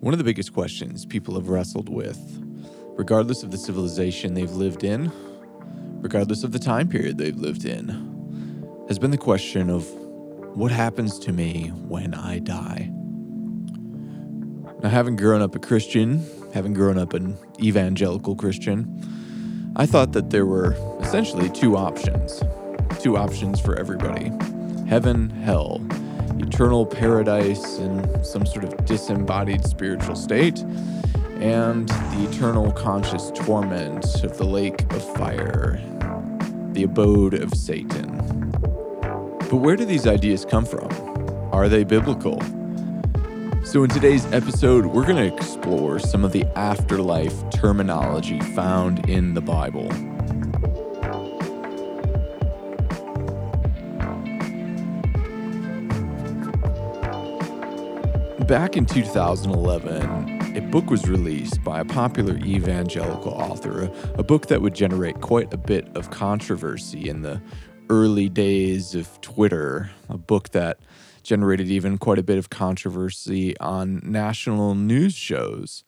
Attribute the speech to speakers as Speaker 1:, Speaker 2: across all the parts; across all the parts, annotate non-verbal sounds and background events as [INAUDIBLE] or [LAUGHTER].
Speaker 1: One of the biggest questions people have wrestled with, regardless of the civilization they've lived in, regardless of the time period they've lived in, has been the question of what happens to me when I die? Now, having grown up a Christian, having grown up an evangelical Christian, I thought that there were essentially two options. Two options for everybody heaven, hell, eternal paradise in some sort of disembodied spiritual state, and the eternal conscious torment of the lake of fire, the abode of Satan. But where do these ideas come from? Are they biblical? So, in today's episode, we're going to explore some of the afterlife terminology found in the Bible. Back in 2011, a book was released by a popular evangelical author, a, book that would generate quite a bit of controversy in the early days of Twitter, a book that generated even quite a bit of controversy on national news shows.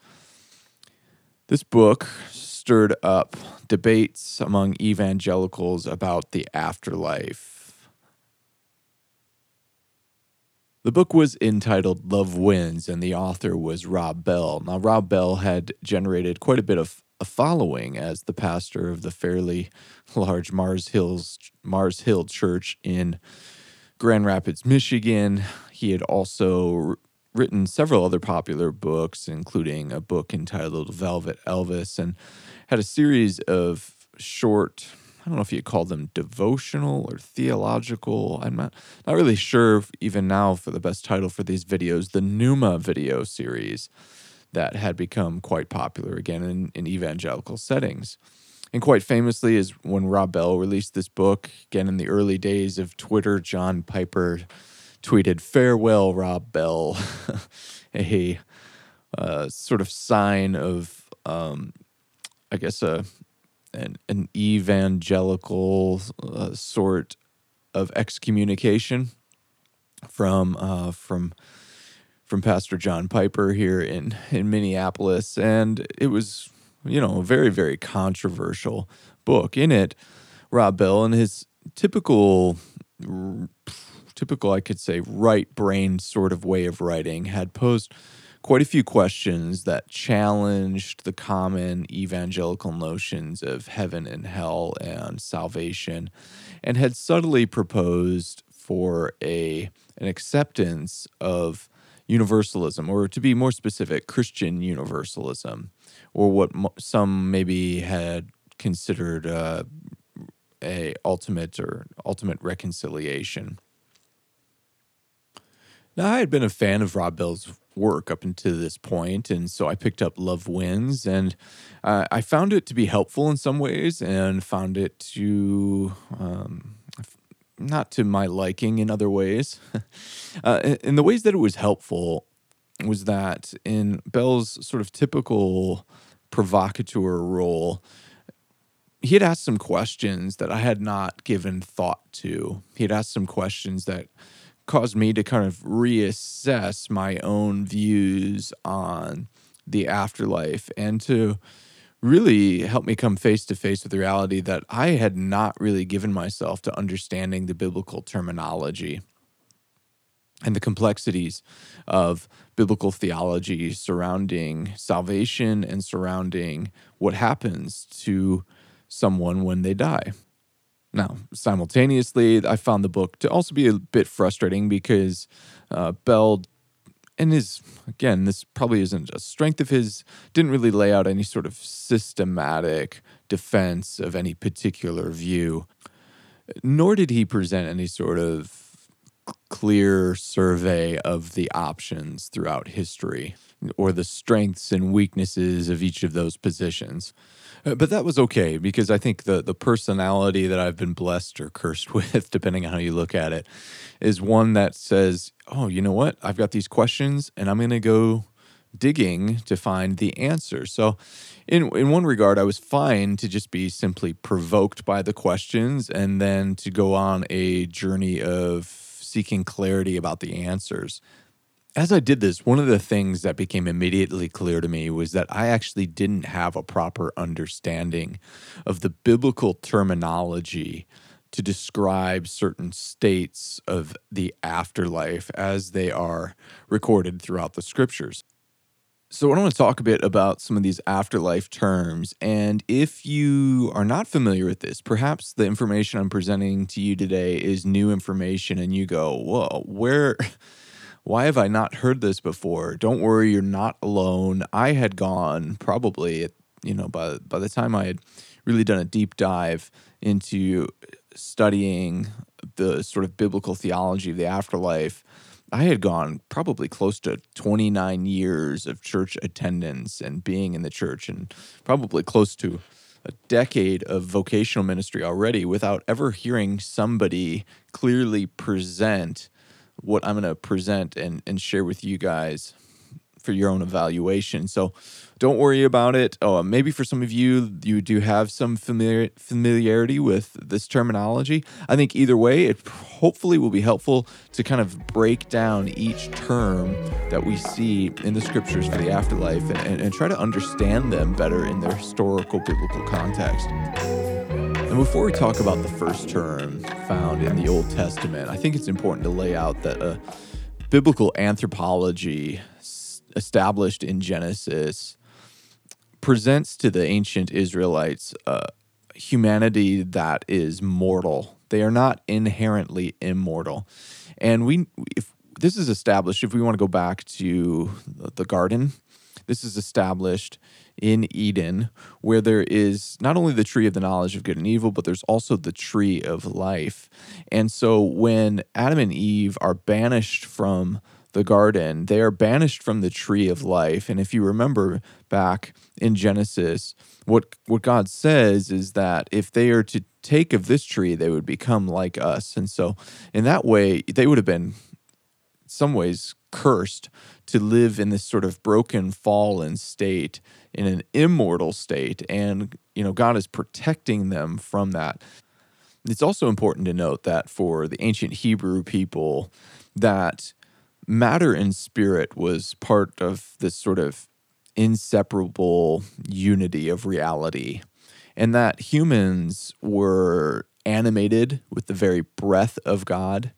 Speaker 1: This book stirred up debates among evangelicals about the afterlife The book was entitled Love Wins, and the author was Rob Bell. Now, Rob Bell had generated quite a bit of a following as the pastor of the fairly [LAUGHS] large Mars Hills Mars Hill Church in Grand Rapids, Michigan. He had also written several other popular books, including a book entitled Velvet Elvis, and had a series of short I don't know if you call them devotional or theological. I'm not not really sure even now for the best title for these videos. The NOOMA video series that had become quite popular again in, in evangelical settings. And quite famously is when Rob Bell released this book, again in the early days of Twitter, John Piper tweeted, Farewell, Rob Bell, [LAUGHS] a uh, sort of sign of, um, I guess, a, an, an evangelical uh, sort of excommunication from uh, from from Pastor John Piper here in in Minneapolis, and it was you know a very very controversial book. In it, Rob Bell and his typical typical I could say right brain sort of way of writing had posed quite a few questions that challenged the common evangelical notions of heaven and hell and salvation and had subtly proposed for a an acceptance of universalism or to be more specific christian universalism or what some maybe had considered uh, a ultimate or ultimate reconciliation. Now i had been a fan of rob bell's work up until this point, and so I picked up Love Wins, and uh, I found it to be helpful in some ways, and found it to um, not to my liking in other ways. [LAUGHS] uh, in the ways that it was helpful was that in Bell's sort of typical provocateur role, he had asked some questions that I had not given thought to. He had asked some questions that caused me to kind of reassess my own views on the afterlife and to really help me come face to face with the reality that I had not really given myself to understanding the biblical terminology and the complexities of biblical theology surrounding salvation and surrounding what happens to someone when they die. Now, simultaneously, I found the book to also be a bit frustrating because uh, Bell and his again this probably isn't a strength of his didn't really lay out any sort of systematic defense of any particular view. Nor did he present any sort of clear survey of the options throughout history or the strengths and weaknesses of each of those positions Uh, but that was okay because I think the the personality that I've been blessed or cursed [LAUGHS] with, depending on how you look at it, is one that says, "Oh, you know what? I've got these questions, and I'm going to go digging to find the answer." So, in in one regard, I was fine to just be simply provoked by the questions, and then to go on a journey of seeking clarity about the answers. As I did this, one of the things that became immediately clear to me was that I actually didn't have a proper understanding of the biblical terminology to describe certain states of the afterlife as they are recorded throughout the scriptures. So, I want to talk a bit about some of these afterlife terms. And if you are not familiar with this, perhaps the information I'm presenting to you today is new information and you go, whoa, where. Why have I not heard this before? Don't worry, you're not alone. I had gone probably, you know, by by the time I had really done a deep dive into studying the sort of biblical theology of the afterlife, I had gone probably close to 29 years of church attendance and being in the church, and probably close to a decade of vocational ministry already without ever hearing somebody clearly present what I'm going to present and, and share with you guys for your own evaluation. So don't worry about it. Oh, maybe for some of you, you do have some familiar, familiarity with this terminology. I think either way, it hopefully will be helpful to kind of break down each term that we see in the scriptures for the afterlife and, and, and try to understand them better in their historical biblical context. And before we talk about the first term found in the Old Testament, I think it's important to lay out that a biblical anthropology established in Genesis presents to the ancient Israelites humanity that is mortal. They are not inherently immortal. And we, if this is established, if we want to go back to the garden, this is established in Eden, where there is not only the tree of the knowledge of good and evil, but there's also the tree of life. And so when Adam and Eve are banished from the garden, they are banished from the tree of life. And if you remember back in Genesis, what what God says is that if they are to take of this tree, they would become like us. And so in that way, they would have been some ways cursed to live in this sort of broken fallen state in an immortal state and you know God is protecting them from that. It's also important to note that for the ancient Hebrew people that matter and spirit was part of this sort of inseparable unity of reality and that humans were animated with the very breath of God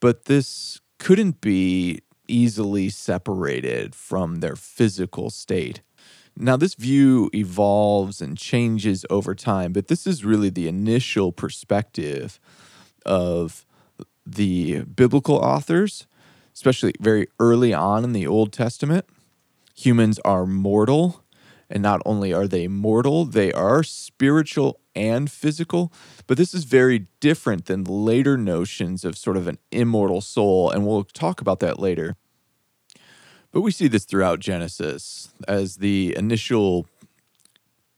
Speaker 1: but this couldn't be easily separated from their physical state. Now, this view evolves and changes over time, but this is really the initial perspective of the biblical authors, especially very early on in the Old Testament. Humans are mortal, and not only are they mortal, they are spiritual and physical. But this is very different than later notions of sort of an immortal soul, and we'll talk about that later. But we see this throughout Genesis as the initial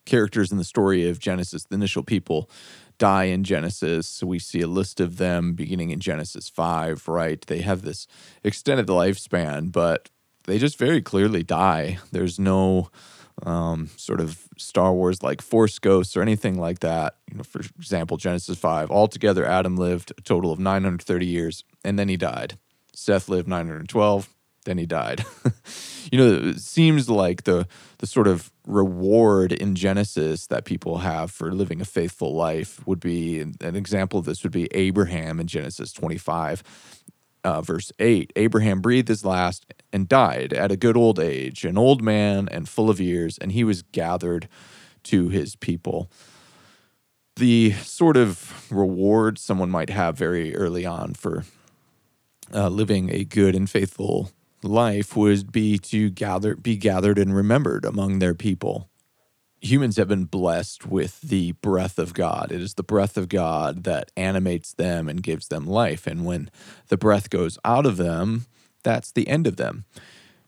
Speaker 1: characters in the story of Genesis, the initial people die in Genesis. So we see a list of them beginning in Genesis 5, right? They have this extended lifespan, but they just very clearly die. There's no um, sort of Star Wars like Force Ghosts or anything like that. You know, for example, Genesis 5, altogether Adam lived a total of 930 years and then he died. Seth lived 912 then he died. [LAUGHS] you know, it seems like the the sort of reward in Genesis that people have for living a faithful life would be an example of this would be Abraham in Genesis 25. Uh, verse 8 Abraham breathed his last and died at a good old age, an old man and full of years, and he was gathered to his people. The sort of reward someone might have very early on for uh, living a good and faithful life would be to gather be gathered and remembered among their people. Humans have been blessed with the breath of God. It is the breath of God that animates them and gives them life. And when the breath goes out of them, that's the end of them.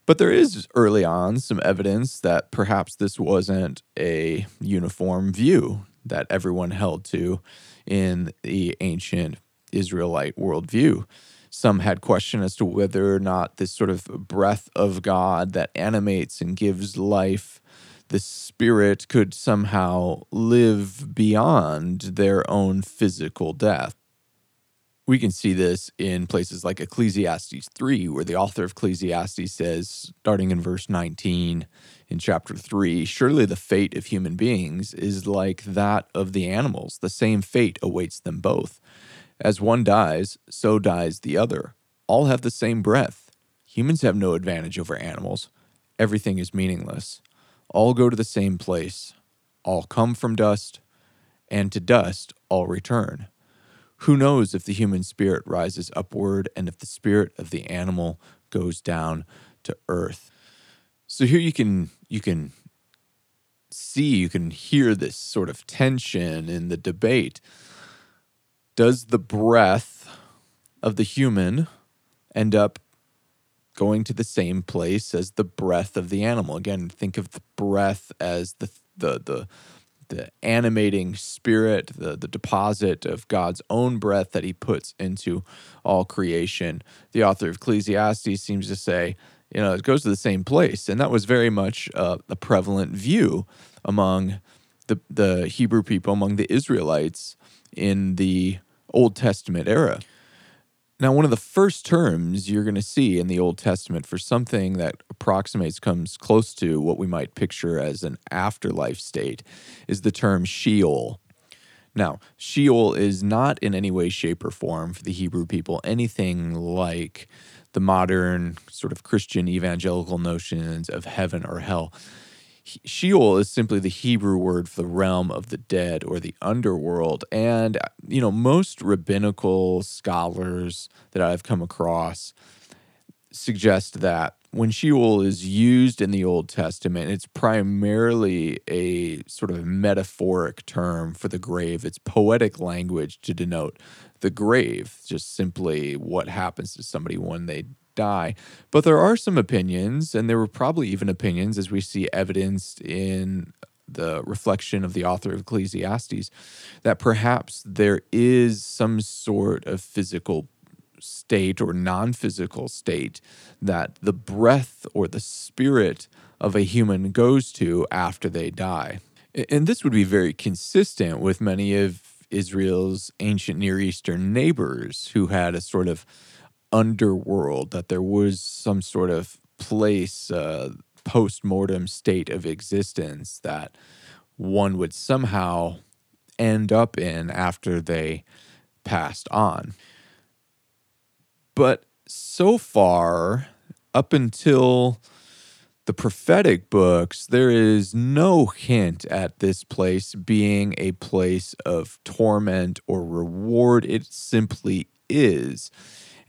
Speaker 1: But there is early on some evidence that perhaps this wasn't a uniform view that everyone held to in the ancient Israelite worldview. Some had question as to whether or not this sort of breath of God that animates and gives life, the spirit could somehow live beyond their own physical death. We can see this in places like Ecclesiastes 3, where the author of Ecclesiastes says, starting in verse 19 in chapter 3, surely the fate of human beings is like that of the animals. The same fate awaits them both. As one dies, so dies the other. All have the same breath. Humans have no advantage over animals. Everything is meaningless. All go to the same place. All come from dust, and to dust all return. Who knows if the human spirit rises upward and if the spirit of the animal goes down to earth? So here you can you can see, you can hear this sort of tension in the debate. Does the breath of the human end up going to the same place as the breath of the animal? Again, think of the breath as the the the the animating spirit, the, the deposit of God's own breath that he puts into all creation. The author of Ecclesiastes seems to say, you know, it goes to the same place. And that was very much uh, a prevalent view among the, the Hebrew people, among the Israelites in the Old Testament era. Now, one of the first terms you're going to see in the Old Testament for something that approximates, comes close to what we might picture as an afterlife state, is the term Sheol. Now, Sheol is not in any way, shape, or form for the Hebrew people anything like the modern sort of Christian evangelical notions of heaven or hell. Sheol is simply the Hebrew word for the realm of the dead or the underworld. And, uh, you know, most rabbinical scholars that I've come across suggest that when Sheol is used in the Old Testament, it's primarily a sort of metaphoric term for the grave. It's poetic language to denote the grave, just simply what happens to somebody when they die. But there are some opinions, and there were probably even opinions, as we see evidenced in the reflection of the author of Ecclesiastes, that perhaps there is some sort of physical state or non physical state that the breath or the spirit of a human goes to after they die. And this would be very consistent with many of Israel's ancient Near Eastern neighbors who had a sort of underworld, that there was some sort of place, uh, post mortem state of existence that one would somehow end up in after they passed on. But so far, up until the prophetic books, there is no hint at this place being a place of torment or reward. It simply is.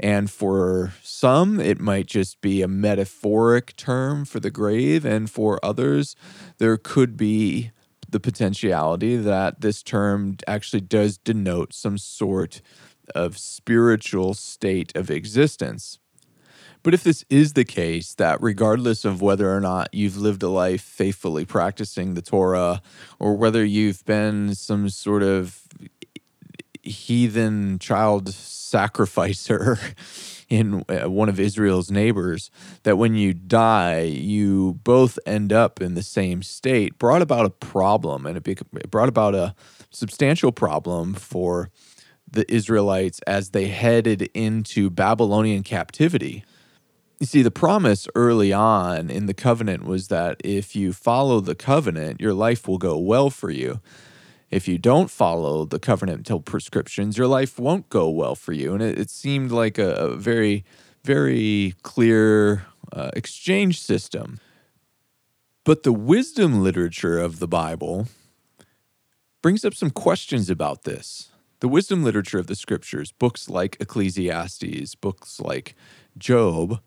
Speaker 1: And for some, it might just be a metaphoric term for the grave. And for others, there could be the potentiality that this term actually does denote some sort of spiritual state of existence. But if this is the case, that regardless of whether or not you've lived a life faithfully practicing the Torah, or whether you've been some sort of heathen child sacrificer [LAUGHS] in uh, one of Israel's neighbors, that when you die, you both end up in the same state, brought about a problem, and it brought about a substantial problem for the Israelites as they headed into Babylonian captivity. You see, the promise early on in the covenant was that if you follow the covenant, your life will go well for you. If you don't follow the covenantal prescriptions, your life won't go well for you. And it, it seemed like a, a, very, very clear uh, exchange system. But the wisdom literature of the Bible brings up some questions about this. The wisdom literature of the scriptures, books like Ecclesiastes, books like Job,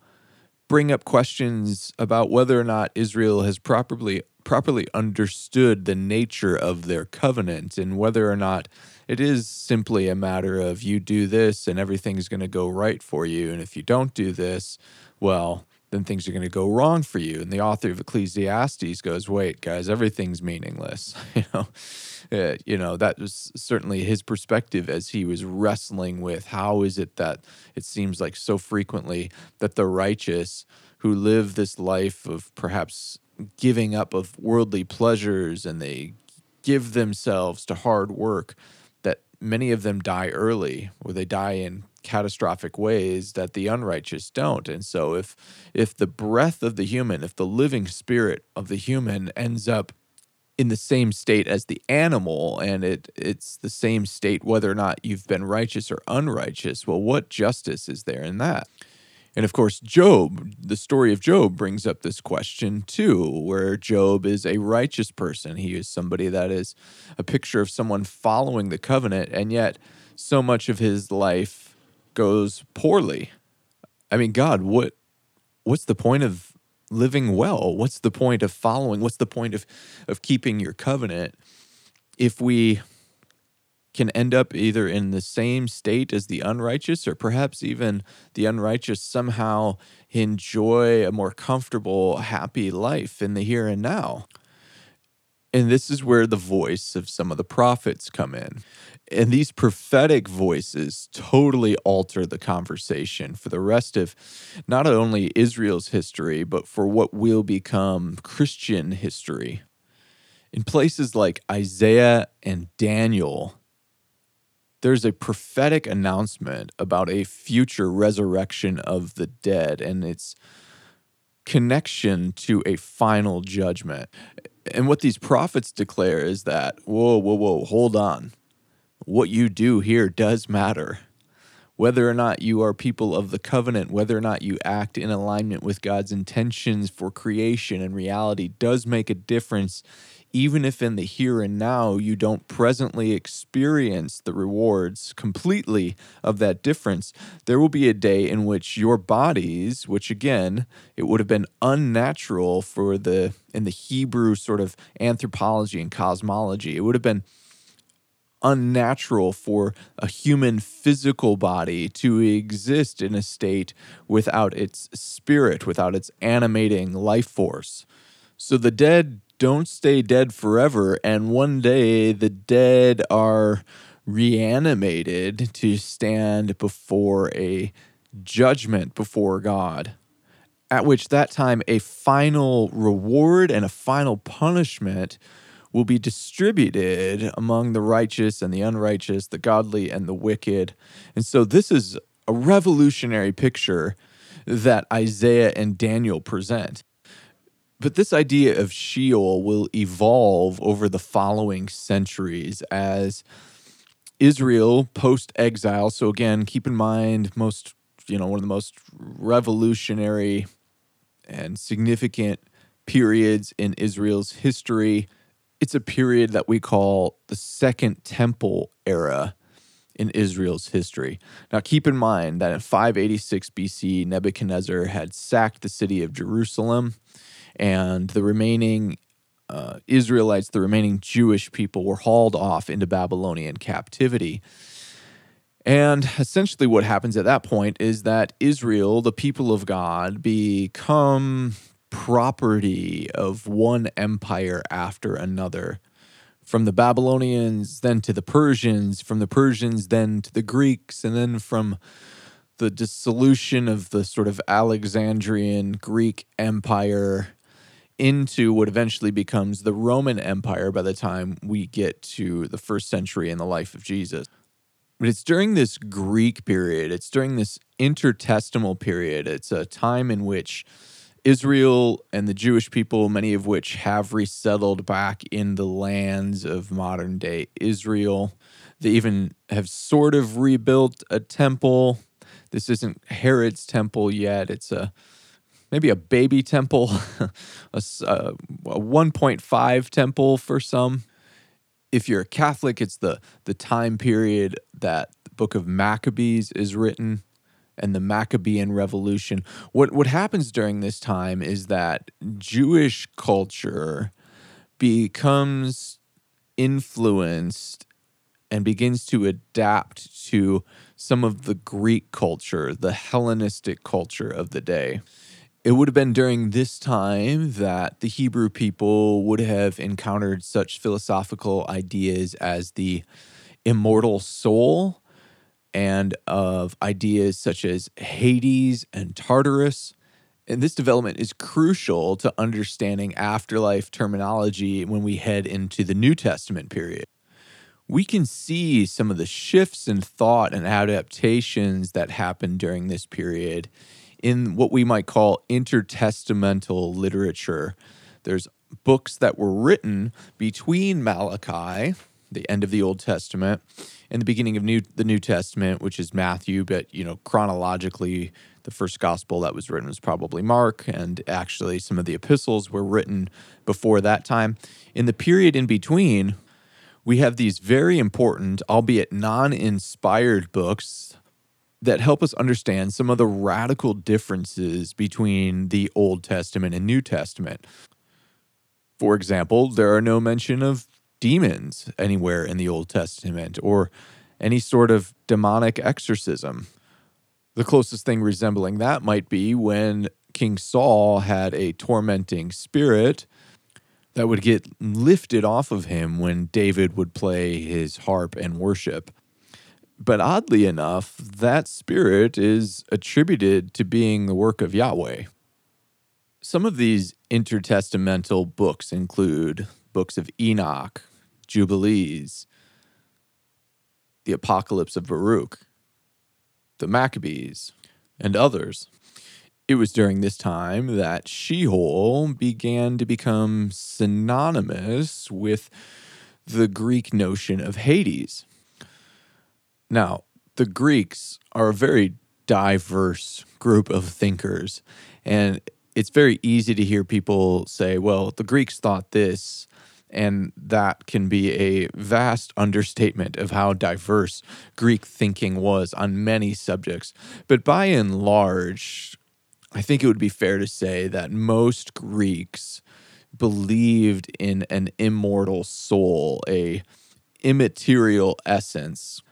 Speaker 1: bring up questions about whether or not Israel has properly properly understood the nature of their covenant and whether or not it is simply a matter of you do this and everything's going to go right for you and if you don't do this, well, then things are going to go wrong for you. And the author of Ecclesiastes goes, "Wait, guys, everything's meaningless." [LAUGHS] you know, uh, you know that was certainly his perspective as he was wrestling with how is it that it seems like so frequently that the righteous who live this life of perhaps giving up of worldly pleasures and they give themselves to hard work that many of them die early, or they die in catastrophic ways that the unrighteous don't. And so if if the breath of the human, if the living spirit of the human ends up in the same state as the animal and it it's the same state whether or not you've been righteous or unrighteous, well what justice is there in that? And of course, Job, the story of Job brings up this question too, where Job is a righteous person. He is somebody that is a picture of someone following the covenant, and yet so much of his life goes poorly. I mean, God, what what's the point of living well? What's the point of following? What's the point of of keeping your covenant if we can end up either in the same state as the unrighteous, or perhaps even the unrighteous somehow enjoy a more comfortable, happy life in the here and now. And this is where the voice of some of the prophets come in. And these prophetic voices totally alter the conversation for the rest of not only Israel's history, but for what will become Christian history. In places like Isaiah and Daniel, there's a prophetic announcement about a future resurrection of the dead and its connection to a final judgment. And what these prophets declare is that, whoa, whoa, whoa, hold on. What you do here does matter. Whether or not you are people of the covenant, whether or not you act in alignment with God's intentions for creation and reality does make a difference even if in the here and now you don't presently experience the rewards completely of that difference, there will be a day in which your bodies, which again, it would have been unnatural for the, in the Hebrew sort of anthropology and cosmology, it would have been unnatural for a human physical body to exist in a state without its spirit, without its animating life force. So the dead don't stay dead forever. And one day the dead are reanimated to stand before a judgment before God. At which that time a final reward and a final punishment will be distributed among the righteous and the unrighteous, the godly and the wicked. And so this is a revolutionary picture that Isaiah and Daniel present. But this idea of Sheol will evolve over the following centuries as Israel post exile. So, again, keep in mind, most, you know, one of the most revolutionary and significant periods in Israel's history. It's a period that we call the Second Temple era in Israel's history. Now, keep in mind that in 586 BC, Nebuchadnezzar had sacked the city of Jerusalem and the remaining uh, Israelites, the remaining Jewish people, were hauled off into Babylonian captivity. And essentially, what happens at that point is that Israel, the people of God, become property of one empire after another. From the Babylonians, then to the Persians, from the Persians, then to the Greeks, and then from the dissolution of the sort of Alexandrian Greek empire into what eventually becomes the Roman Empire by the time we get to the first century in the life of Jesus. But it's during this Greek period, it's during this intertestamental period, it's a time in which Israel and the Jewish people, many of which have resettled back in the lands of modern day Israel. They even have sort of rebuilt a temple. This isn't Herod's temple yet. It's a maybe a baby temple, [LAUGHS] a, uh, a 1.5 temple for some. If you're a Catholic, it's the the time period that the book of Maccabees is written and the Maccabean Revolution. What what happens during this time is that Jewish culture becomes influenced and begins to adapt to some of the Greek culture, the Hellenistic culture of the day. It would have been during this time that the Hebrew people would have encountered such philosophical ideas as the immortal soul and of ideas such as Hades and Tartarus. And this development is crucial to understanding afterlife terminology when we head into the New Testament period. we can see some of the shifts in thought and adaptations that happened during this period in what we might call intertestamental literature. There's books that were written between Malachi, the end of the Old Testament, and the beginning of New the New Testament, which is Matthew, but you know, chronologically the first gospel that was written was probably Mark, and actually some of the epistles were written before that time. In the period in between, we have these very important, albeit non inspired books that help us understand some of the radical differences between the Old Testament and New Testament. For example, there are no mention of demons anywhere in the Old Testament or any sort of demonic exorcism. The closest thing resembling that might be when King Saul had a tormenting spirit that would get lifted off of him when David would play his harp and worship. But oddly enough, that spirit is attributed to being the work of Yahweh. Some of these intertestamental books include books of Enoch, Jubilees, the Apocalypse of Baruch, the Maccabees, and others. It was during this time that Sheol began to become synonymous with the Greek notion of Hades. Now, the Greeks are a very diverse group of thinkers, and it's very easy to hear people say, well, the Greeks thought this, and that can be a vast understatement of how diverse Greek thinking was on many subjects. But by and large, I think it would be fair to say that most Greeks believed in an immortal soul, a immaterial essence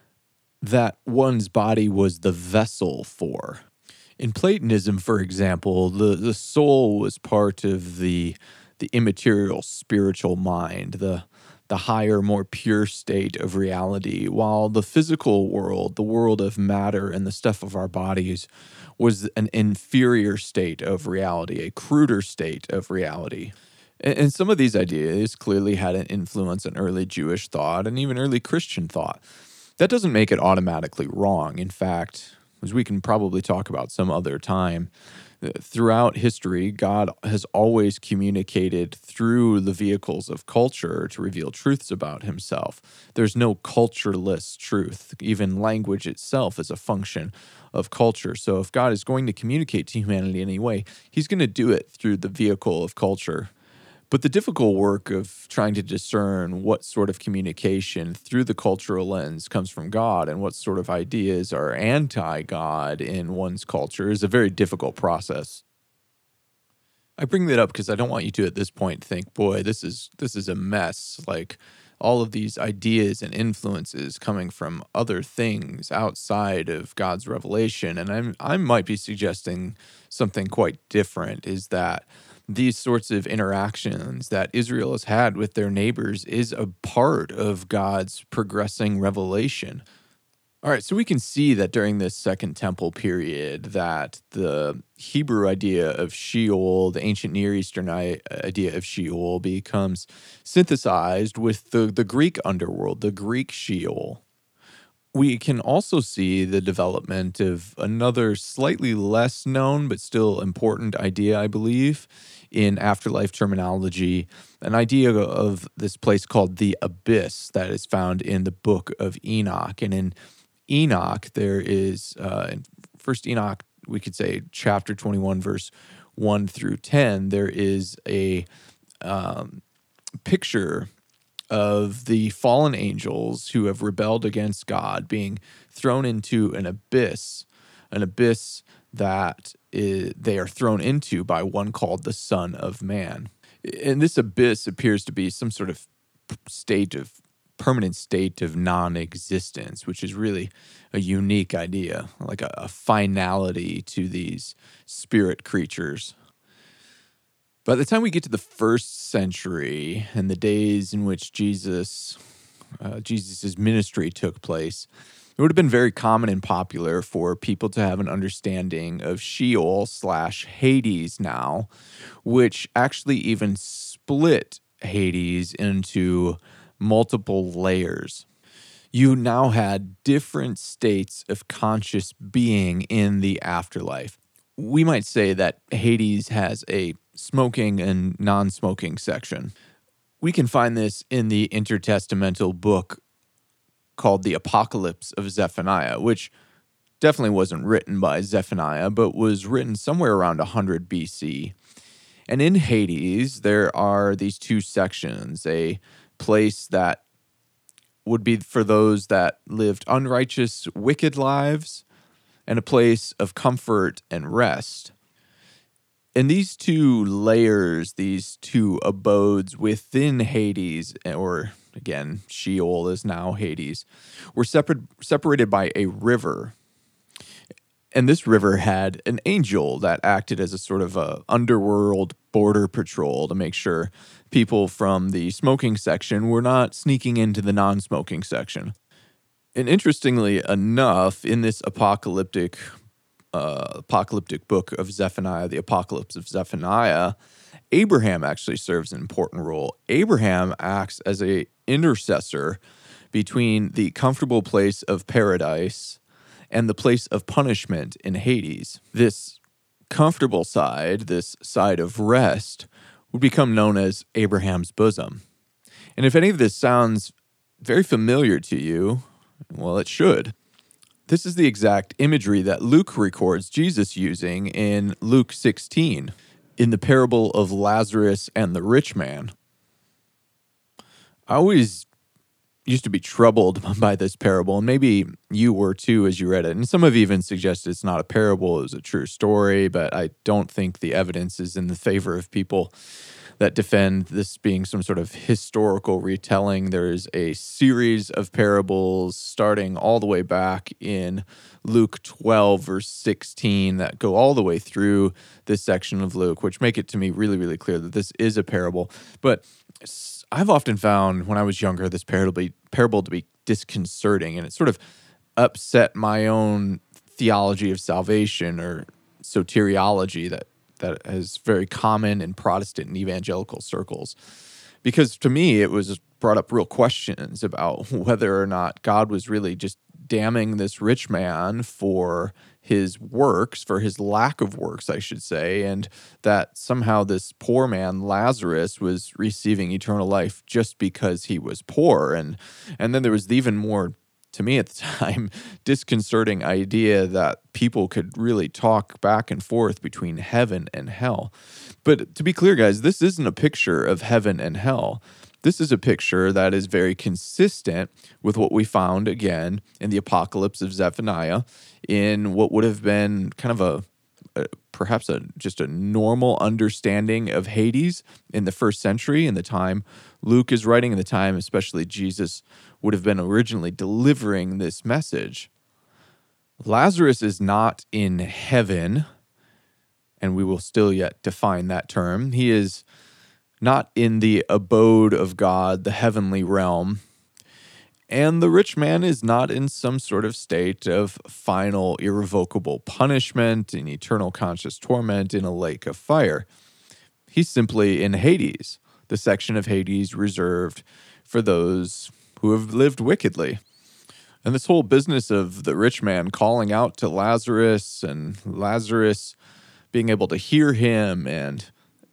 Speaker 1: that one's body was the vessel for. In Platonism, for example, the, the soul was part of the the immaterial spiritual mind, the the higher, more pure state of reality, while the physical world, the world of matter and the stuff of our bodies, was an inferior state of reality, a cruder state of reality. And, some of these ideas clearly had an influence on early Jewish thought and even early Christian thought. That doesn't make it automatically wrong. In fact, as we can probably talk about some other time, uh, throughout history, God has always communicated through the vehicles of culture to reveal truths about himself. There's no cultureless truth. Even language itself is a function of culture. So if God is going to communicate to humanity in any way, he's going to do it through the vehicle of culture. But the difficult work of trying to discern what sort of communication through the cultural lens comes from God and what sort of ideas are anti God in one's culture is a very difficult process. I bring that up because I don't want you to at this point think, boy, this is this is a mess. Like all of these ideas and influences coming from other things outside of God's revelation. And I'm I might be suggesting something quite different is that these sorts of interactions that Israel has had with their neighbors is a part of God's progressing revelation. All right, so we can see that during this second temple period that the Hebrew idea of Sheol, the ancient Near Eastern idea of Sheol becomes synthesized with the, the Greek underworld, the Greek Sheol we can also see the development of another slightly less known but still important idea, I believe, in afterlife terminology, an idea of this place called the abyss that is found in the book of Enoch. And in Enoch, there is, uh, in First Enoch, we could say chapter 21, verse 1 through 10, there is a um, picture of the fallen angels who have rebelled against God being thrown into an abyss, an abyss that is, they are thrown into by one called the Son of Man. And this abyss appears to be some sort of state of permanent state of non existence, which is really a unique idea, like a, a finality to these spirit creatures. By the time we get to the first century and the days in which Jesus, uh, Jesus's ministry took place, it would have been very common and popular for people to have an understanding of Sheol slash Hades now, which actually even split Hades into multiple layers. you now had different states of conscious being in the afterlife. We might say that Hades has a smoking and non smoking section. We can find this in the intertestamental book called The Apocalypse of Zephaniah, which definitely wasn't written by Zephaniah, but was written somewhere around 100 BC. And in Hades, there are these two sections a place that would be for those that lived unrighteous, wicked lives, and a place of comfort and rest. And these two layers, these two abodes within Hades, or again, Sheol is now Hades, were separate, separated by a river. And this river had an angel that acted as a sort of a underworld border patrol to make sure people from the smoking section were not sneaking into the non-smoking section. And interestingly enough, in this apocalyptic uh, apocalyptic book of Zephaniah, the Apocalypse of Zephaniah, Abraham actually serves an important role. Abraham acts as a intercessor between the comfortable place of paradise and the place of punishment in Hades. This comfortable side, this side of rest, would become known as Abraham's bosom. And if any of this sounds very familiar to you, well, it should. This is the exact imagery that Luke records Jesus using in Luke 16 in the parable of Lazarus and the rich man. I always used to be troubled [LAUGHS] by this parable, and maybe you were too as you read it. And some have even suggested it's not a parable, it was a true story, but I don't think the evidence is in the favor of people that defend this being some sort of historical retelling. There's a series of parables starting all the way back in Luke 12, verse 16, that go all the way through this section of Luke, which make it to me really, really clear that this is a parable. But I've often found when I was younger this parable, parable to be disconcerting, and it sort of upset my own theology of salvation or soteriology that that is very common in Protestant and evangelical circles. Because to me, it was brought up real questions about [LAUGHS] whether or not God was really just damning this rich man for his works, for his lack of works, I should say, and that somehow this poor man, Lazarus, was receiving eternal life just because he was poor. And and then there was the even more to me at the [LAUGHS] time, disconcerting idea that people could really talk back and forth between heaven and hell. But to be clear, guys, this isn't a picture of heaven and hell. This is a picture that is very consistent with what we found again in the apocalypse of Zephaniah, in what would have been kind of a, perhaps a just a normal understanding of Hades in the first century in the time Luke is writing in the time especially Jesus would have been originally delivering this message. Lazarus is not in heaven, and we will still yet define that term. He is not in the abode of God, the heavenly realm. And the rich man is not in some sort of state of final, irrevocable punishment in eternal conscious torment in a lake of fire. He's simply in Hades, the section of Hades reserved for those who have lived wickedly. And this whole business of the rich man calling out to Lazarus and Lazarus being able to hear him and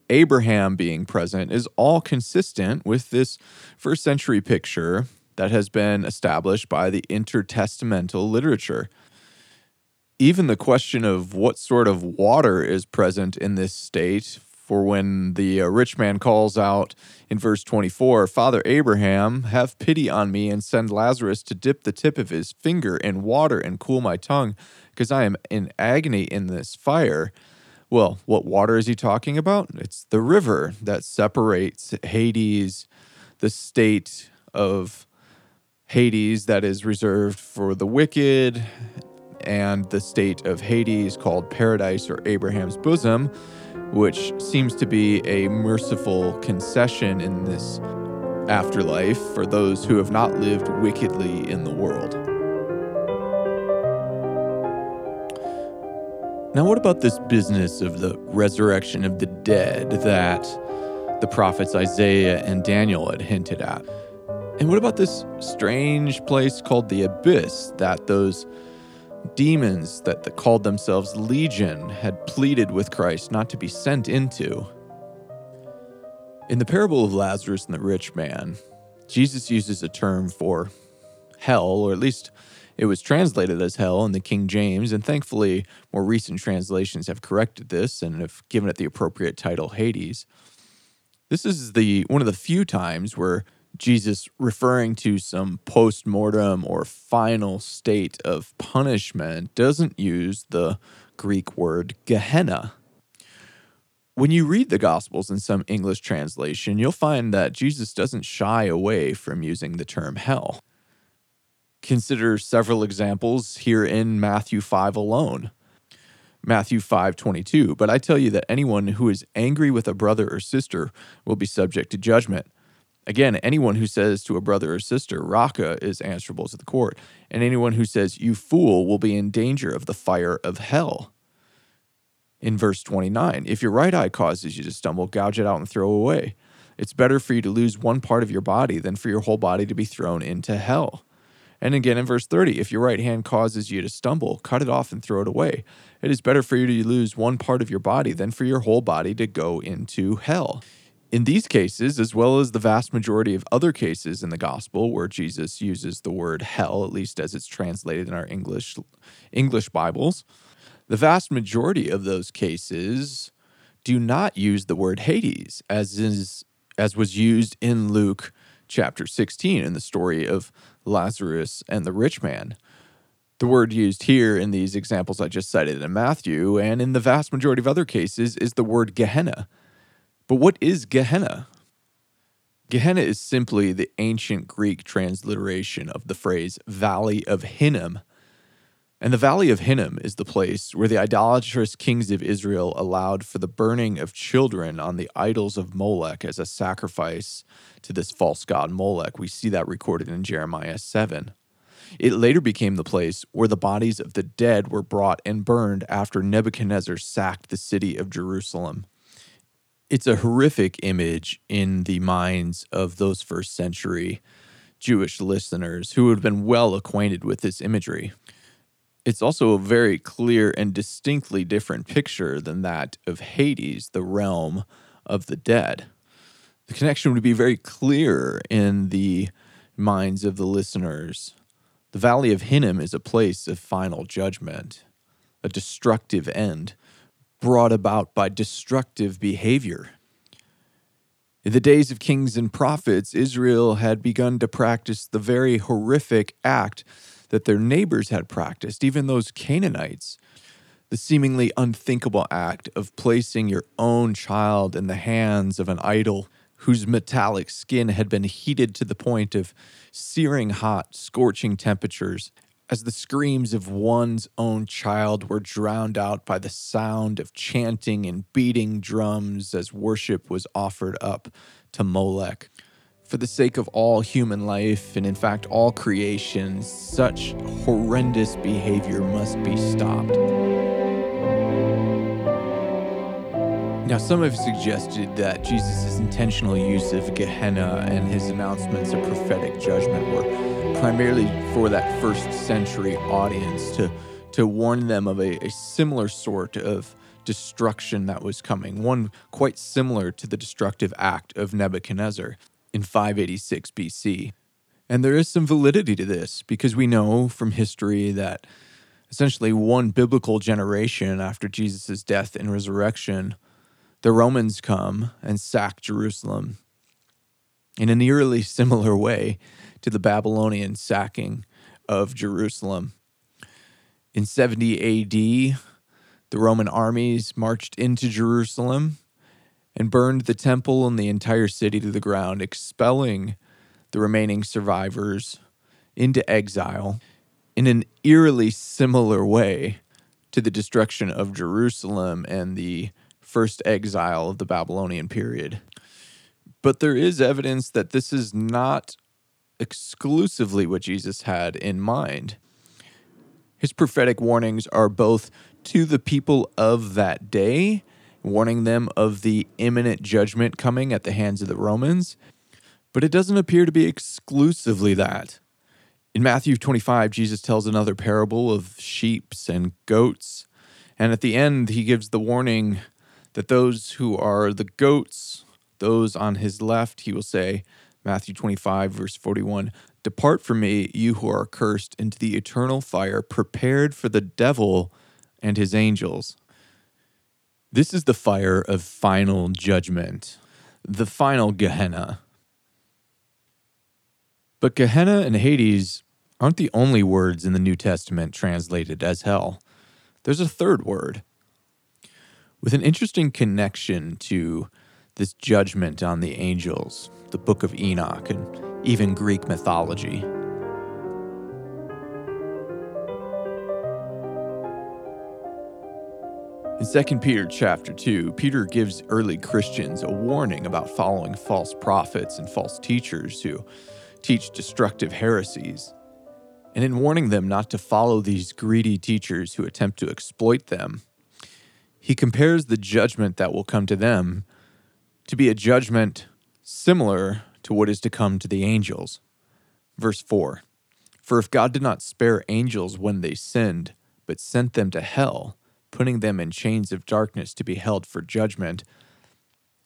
Speaker 1: Abraham being present is all consistent with this first century picture that has been established by the intertestamental literature. Even the question of what sort of water is present in this state for when the uh, rich man calls out in verse 24, Father Abraham, have pity on me and send Lazarus to dip the tip of his finger in water and cool my tongue, because I am in agony in this fire. Well, what water is he talking about? It's the river that separates Hades, the state of Hades that is reserved for the wicked, and the state of Hades called paradise or Abraham's bosom which seems to be a merciful concession in this afterlife for those who have not lived wickedly in the world. Now, what about this business of the resurrection of the dead that the prophets Isaiah and Daniel had hinted at? And what about this strange place called the Abyss that those demons that, called themselves Legion had pleaded with Christ not to be sent into? In the parable of Lazarus and the rich man, Jesus uses a term for hell, or at least it was translated as hell in the King James, and thankfully, more recent translations have corrected this and have given it the appropriate title, Hades. This is the one of the few times where Jesus referring to some post mortem or final state of punishment doesn't use the Greek word Gehenna. When you read the Gospels in some English translation, you'll find that Jesus doesn't shy away from using the term hell. Consider several examples here in Matthew 5 alone. Matthew 5:22, but I tell you that anyone who is angry with a brother or sister will be subject to judgment. Again, anyone who says to a brother or sister, Raca, is answerable to the court, and anyone who says, You fool, will be in danger of the fire of hell. In verse 29, if your right eye causes you to stumble, gouge it out and throw away. It's better for you to lose one part of your body than for your whole body to be thrown into hell. And again in verse 30, if your right hand causes you to stumble, cut it off and throw it away. It is better for you to lose one part of your body than for your whole body to go into hell. In these cases, as well as the vast majority of other cases in the gospel where Jesus uses the word hell, at least as it's translated in our English English Bibles, the vast majority of those cases do not use the word Hades, as is as was used in Luke chapter 16 in the story of Lazarus and the rich man. The word used here in these examples I just cited in Matthew and in the vast majority of other cases is the word Gehenna but what is Gehenna? Gehenna is simply the ancient Greek transliteration of the phrase Valley of Hinnom. And the Valley of Hinnom is the place where the idolatrous kings of Israel allowed for the burning of children on the idols of Molech as a sacrifice to this false god Molech. We see that recorded in Jeremiah 7. It later became the place where the bodies of the dead were brought and burned after Nebuchadnezzar sacked the city of Jerusalem it's a horrific image in the minds of those first century Jewish listeners who had been well acquainted with this imagery. It's also a very clear and distinctly different picture than that of Hades, the realm of the dead. The connection would be very clear in the minds of the listeners. The Valley of Hinnom is a place of final judgment, a destructive end brought about by destructive behavior. In the days of kings and prophets, Israel had begun to practice the very horrific act that their neighbors had practiced, even those Canaanites. The seemingly unthinkable act of placing your own child in the hands of an idol whose metallic skin had been heated to the point of searing hot, scorching temperatures as the screams of one's own child were drowned out by the sound of chanting and beating drums as worship was offered up to Molech. For the sake of all human life, and in fact all creation, such horrendous behavior must be stopped. Now, some have suggested that Jesus' intentional use of Gehenna and his announcements of prophetic judgment were primarily for that first century audience to, to warn them of a, a similar sort of destruction that was coming, one quite similar to the destructive act of Nebuchadnezzar in 586 BC. And there is some validity to this because we know from history that essentially one biblical generation after Jesus' death and resurrection the Romans come and sack Jerusalem in an eerily similar way to the Babylonian sacking of Jerusalem. In 70 AD, the Roman armies marched into Jerusalem and burned the temple and the entire city to the ground, expelling the remaining survivors into exile in an eerily similar way to the destruction of Jerusalem and the first exile of the Babylonian period. But there is evidence that this is not exclusively what Jesus had in mind. His prophetic warnings are both to the people of that day, warning them of the imminent judgment coming at the hands of the Romans, But it doesn't appear to be exclusively that. In Matthew 25, Jesus tells another parable of sheeps and goats. And at the end, he gives the warning that those who are the goats, those on his left, he will say, Matthew 25, verse 41, Depart from me, you who are cursed, into the eternal fire prepared for the devil and his angels. This is the fire of final judgment, the final Gehenna. But Gehenna and Hades aren't the only words in the New Testament translated as hell. There's a third word with an interesting connection to this judgment on the angels, the book of Enoch, and even Greek mythology. In 2 Peter chapter 2, Peter gives early Christians a warning about following false prophets and false teachers who teach destructive heresies. And in warning them not to follow these greedy teachers who attempt to exploit them, he compares the judgment that will come to them to be a judgment similar to what is to come to the angels. Verse 4 For if God did not spare angels when they sinned, but sent them to hell, putting them in chains of darkness to be held for judgment.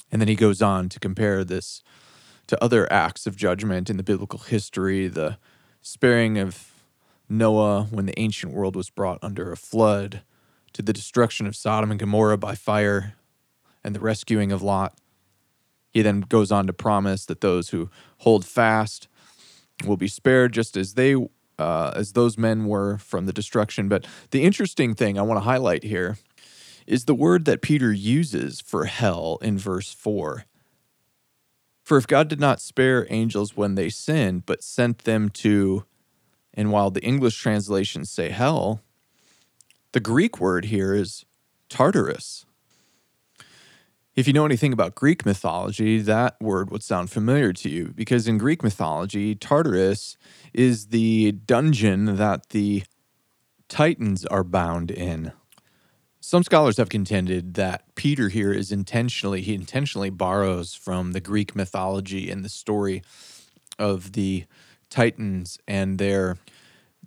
Speaker 1: And then he goes on to compare this to other acts of judgment in the biblical history, the sparing of Noah when the ancient world was brought under a flood, to the destruction of Sodom and Gomorrah by fire, and the rescuing of Lot. He then goes on to promise that those who hold fast will be spared just as they uh, as those men were from the destruction. But the interesting thing I want to highlight here is the word that Peter uses for hell in verse 4. For if God did not spare angels when they sinned, but sent them to, and while the English translations say hell, the Greek word here is Tartarus. If you know anything about Greek mythology, that word would sound familiar to you because in Greek mythology, Tartarus is the dungeon that the Titans are bound in. Some scholars have contended that Peter here is intentionally, he intentionally borrows from the Greek mythology and the story of the Titans and their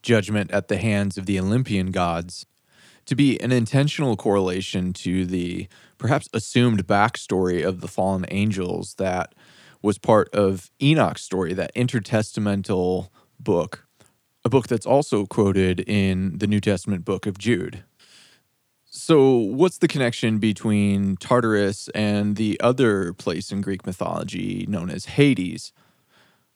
Speaker 1: judgment at the hands of the Olympian gods to be an intentional correlation to the perhaps assumed backstory of the fallen angels that was part of Enoch's story, that intertestamental book, a book that's also quoted in the New Testament book of Jude. So, what's the connection between Tartarus and the other place in Greek mythology known as Hades?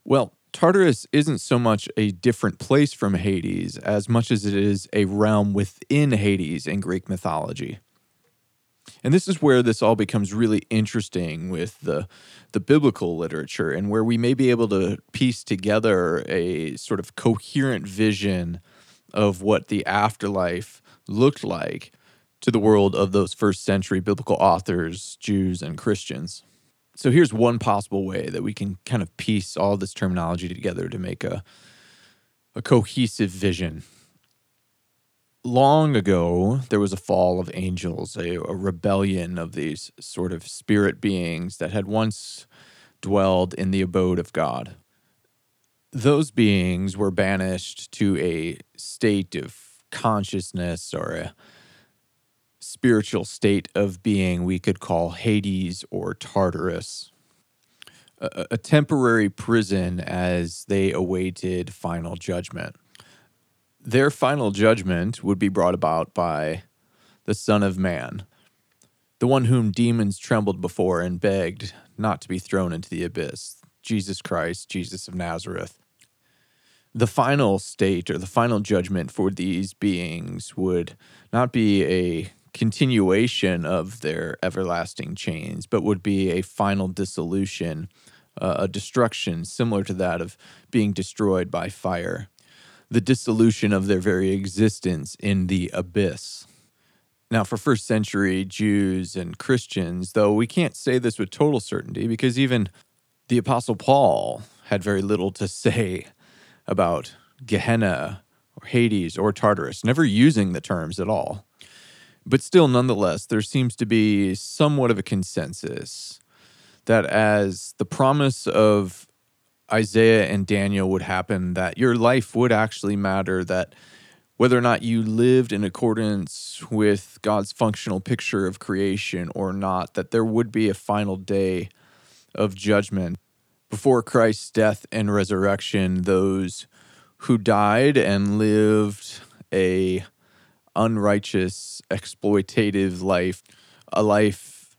Speaker 1: Well, Tartarus isn't so much a different place from Hades as much as it is a realm within Hades in Greek mythology. And this is where this all becomes really interesting with the the biblical literature and where we may be able to piece together a sort of coherent vision of what the afterlife looked like to the world of those first century biblical authors, Jews and Christians. So here's one possible way that we can kind of piece all this terminology together to make a a cohesive vision. Long ago, there was a fall of angels, a, a rebellion of these sort of spirit beings that had once dwelled in the abode of God. Those beings were banished to a state of consciousness or a spiritual state of being we could call Hades or Tartarus, a, a temporary prison as they awaited final judgment. Their final judgment would be brought about by the Son of Man, the one whom demons trembled before and begged not to be thrown into the abyss, Jesus Christ, Jesus of Nazareth. The final state or the final judgment for these beings would not be a continuation of their everlasting chains, but would be a final dissolution, uh, a destruction similar to that of being destroyed by fire, the dissolution of their very existence in the abyss. Now, for first century Jews and Christians, though we can't say this with total certainty because even the Apostle Paul had very little to say about Gehenna or Hades or Tartarus, never using the terms at all. But still, nonetheless, there seems to be somewhat of a consensus that as the promise of Isaiah and Daniel would happen, that your life would actually matter, that whether or not you lived in accordance with God's functional picture of creation or not, that there would be a final day of judgment. Before Christ's death and resurrection, those who died and lived a unrighteous, exploitative life, a life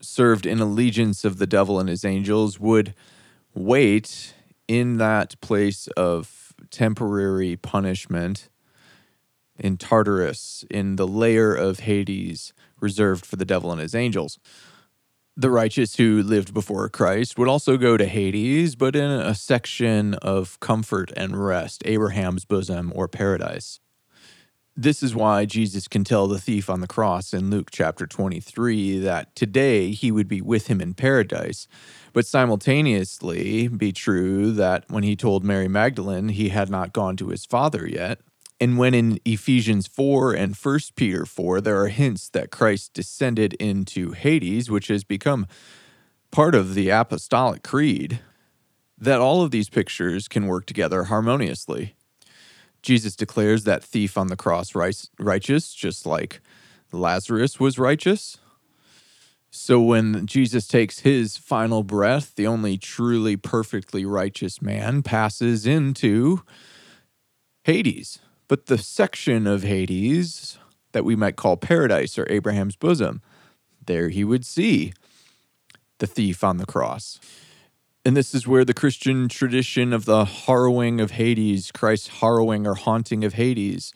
Speaker 1: served in allegiance of the devil and his angels, would wait in that place of temporary punishment in Tartarus, in the layer of Hades reserved for the devil and his angels. The righteous who lived before Christ would also go to Hades, but in a section of comfort and rest, Abraham's bosom or paradise. This is why Jesus can tell the thief on the cross in Luke chapter 23 that today he would be with him in paradise, but simultaneously be true that when he told Mary Magdalene he had not gone to his father yet, and when in Ephesians 4 and 1 Peter 4 there are hints that Christ descended into Hades, which has become part of the apostolic creed, that all of these pictures can work together harmoniously. Jesus declares that thief on the cross righteous, just like Lazarus was righteous. So when Jesus takes his final breath, the only truly perfectly righteous man passes into Hades. But the section of Hades that we might call paradise or Abraham's bosom, there he would see the thief on the cross. And this is where the Christian tradition of the harrowing of Hades, Christ's harrowing or haunting of Hades,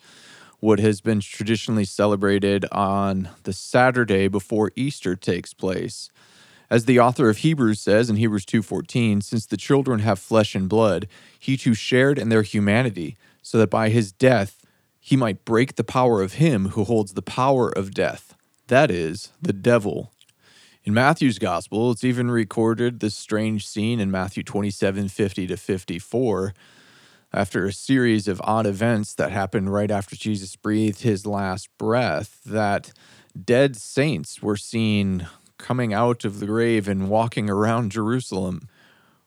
Speaker 1: what has been traditionally celebrated on the Saturday before Easter takes place. As the author of Hebrews says in Hebrews 2:14, since the children have flesh and blood, he too shared in their humanity, so that by his death he might break the power of him who holds the power of death, that is, the devil, in Matthew's gospel, it's even recorded this strange scene in Matthew 27 50 to 54. After a series of odd events that happened right after Jesus breathed his last breath, that dead saints were seen coming out of the grave and walking around Jerusalem.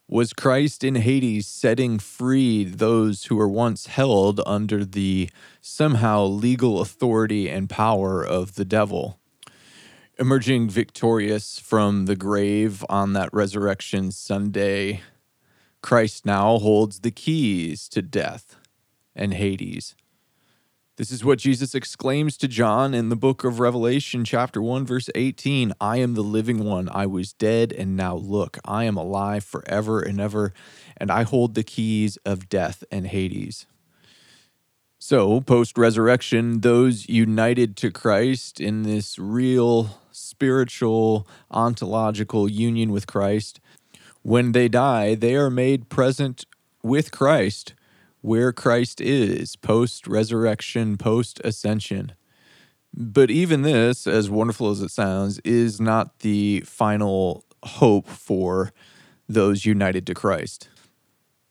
Speaker 1: Was Christ in Hades setting free those who were once held under the somehow legal authority and power of the devil? Emerging victorious from the grave on that resurrection Sunday, Christ now holds the keys to death and Hades. This is what Jesus exclaims to John in the book of Revelation, chapter 1, verse 18 I am the living one. I was dead, and now look, I am alive forever and ever, and I hold the keys of death and Hades. So, post resurrection, those united to Christ in this real spiritual, ontological union with Christ, when they die, they are made present with Christ where Christ is post resurrection, post ascension. But even this, as wonderful as it sounds, is not the final hope for those united to Christ.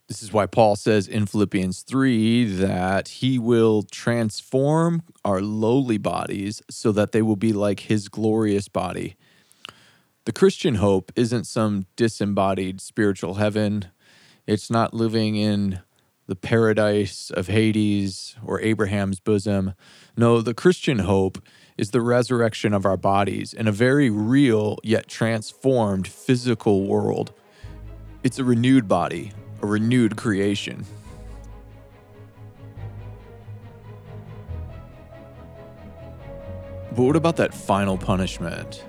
Speaker 1: This is why Paul says in Philippians 3 that he will transform our lowly bodies so that they will be like his glorious body. The Christian hope isn't some disembodied spiritual heaven. It's not living in the paradise of Hades or Abraham's bosom. No, the Christian hope is the resurrection of our bodies in a very real yet transformed physical world. It's a renewed body, a renewed creation. But what about that final punishment?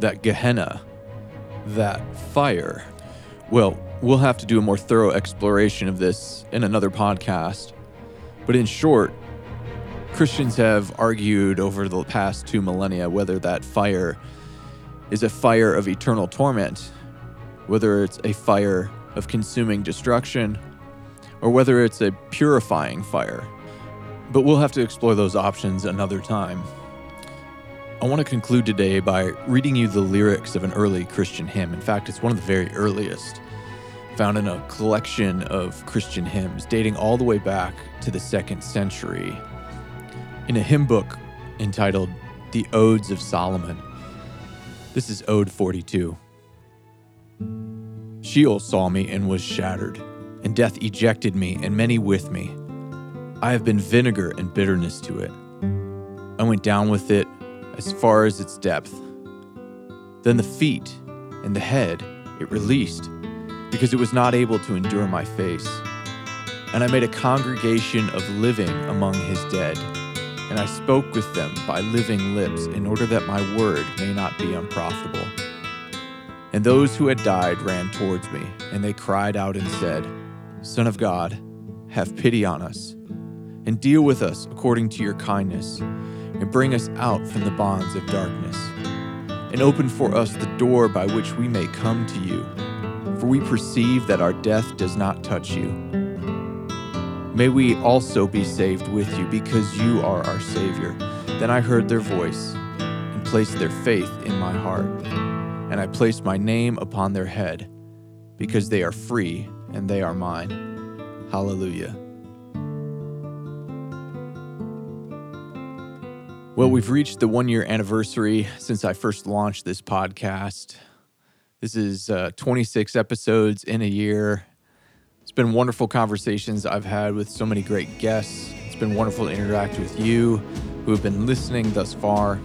Speaker 1: That Gehenna? That fire? Well, we'll have to do a more thorough exploration of this in another podcast. But in short, Christians have argued over the past two millennia whether that fire is a fire of eternal torment, whether it's a fire of consuming destruction, or whether it's a purifying fire. But we'll have to explore those options another time. I want to conclude today by reading you the lyrics of an early Christian hymn. In fact, it's one of the very earliest, found in a collection of Christian hymns dating all the way back to the second century, in a hymn book entitled The Odes of Solomon. This is Ode 42. Sheol saw me and was shattered. and death ejected me, and many with me. I have been vinegar and bitterness to it. I went down with it as far as its depth. Then the feet and the head it released, because it was not able to endure my face. And I made a congregation of living among his dead, and I spoke with them by living lips, in order that my word may not be unprofitable. And those who had died ran towards me, and they cried out and said, Son of God, have pity on us, and deal with us according to your kindness, and bring us out from the bonds of darkness, and open for us the door by which we may come to you. For we perceive that our death does not touch you. May we also be saved with you, because you are our Savior. Then I heard their voice, and placed their faith in my heart. And I placed my name upon their head, because they are free and they are mine. Hallelujah. Well, we've reached the one year anniversary since I first launched this podcast. This is uh, 26 episodes in a year. It's been wonderful conversations I've had with so many great guests. It's been wonderful to interact with you who have been listening thus far.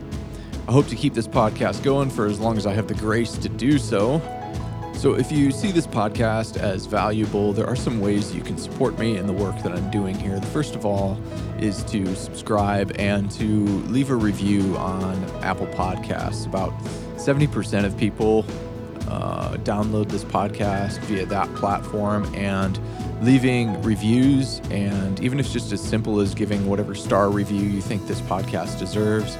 Speaker 1: I hope to keep this podcast going for as long as I have the grace to do so. So, if you see this podcast as valuable, there are some ways you can support me in the work that I'm doing here. The first of all is to subscribe and to leave a review on Apple Podcasts. About 70% of people uh, download this podcast via that platform and leaving reviews. And even if it's just as simple as giving whatever star review you think this podcast deserves,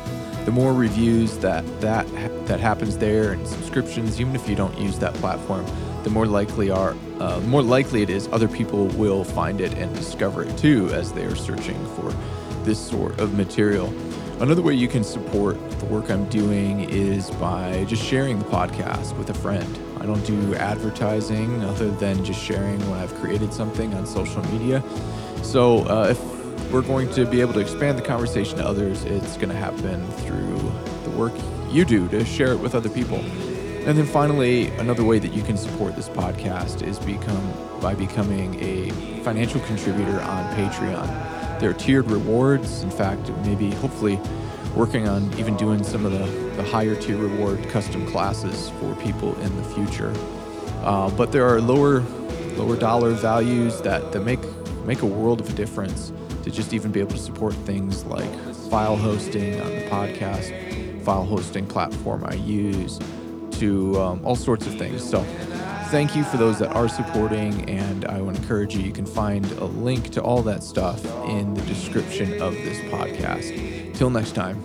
Speaker 1: the more reviews that that that happens there and subscriptions, even if you don't use that platform, the more likely are uh, more likely it is other people will find it and discover it too as they are searching for this sort of material. Another way you can support the work I'm doing is by just sharing the podcast with a friend. I don't do advertising other than just sharing when I've created something on social media. So uh, if we're going to be able to expand the conversation to others, it's going to happen through the work you do to share it with other people. And then finally, another way that you can support this podcast is become by becoming a financial contributor on Patreon. There are tiered rewards. In fact, maybe hopefully working on even doing some of the, the higher tier reward custom classes for people in the future. Uh, but there are lower lower dollar values that, that make make a world of difference to just even be able to support things like file hosting on the podcast, file hosting platform I use, to um, all sorts of things. So, thank you for those that are supporting, and I would encourage you. You can find a link to all that stuff in the description of this podcast. Till next time.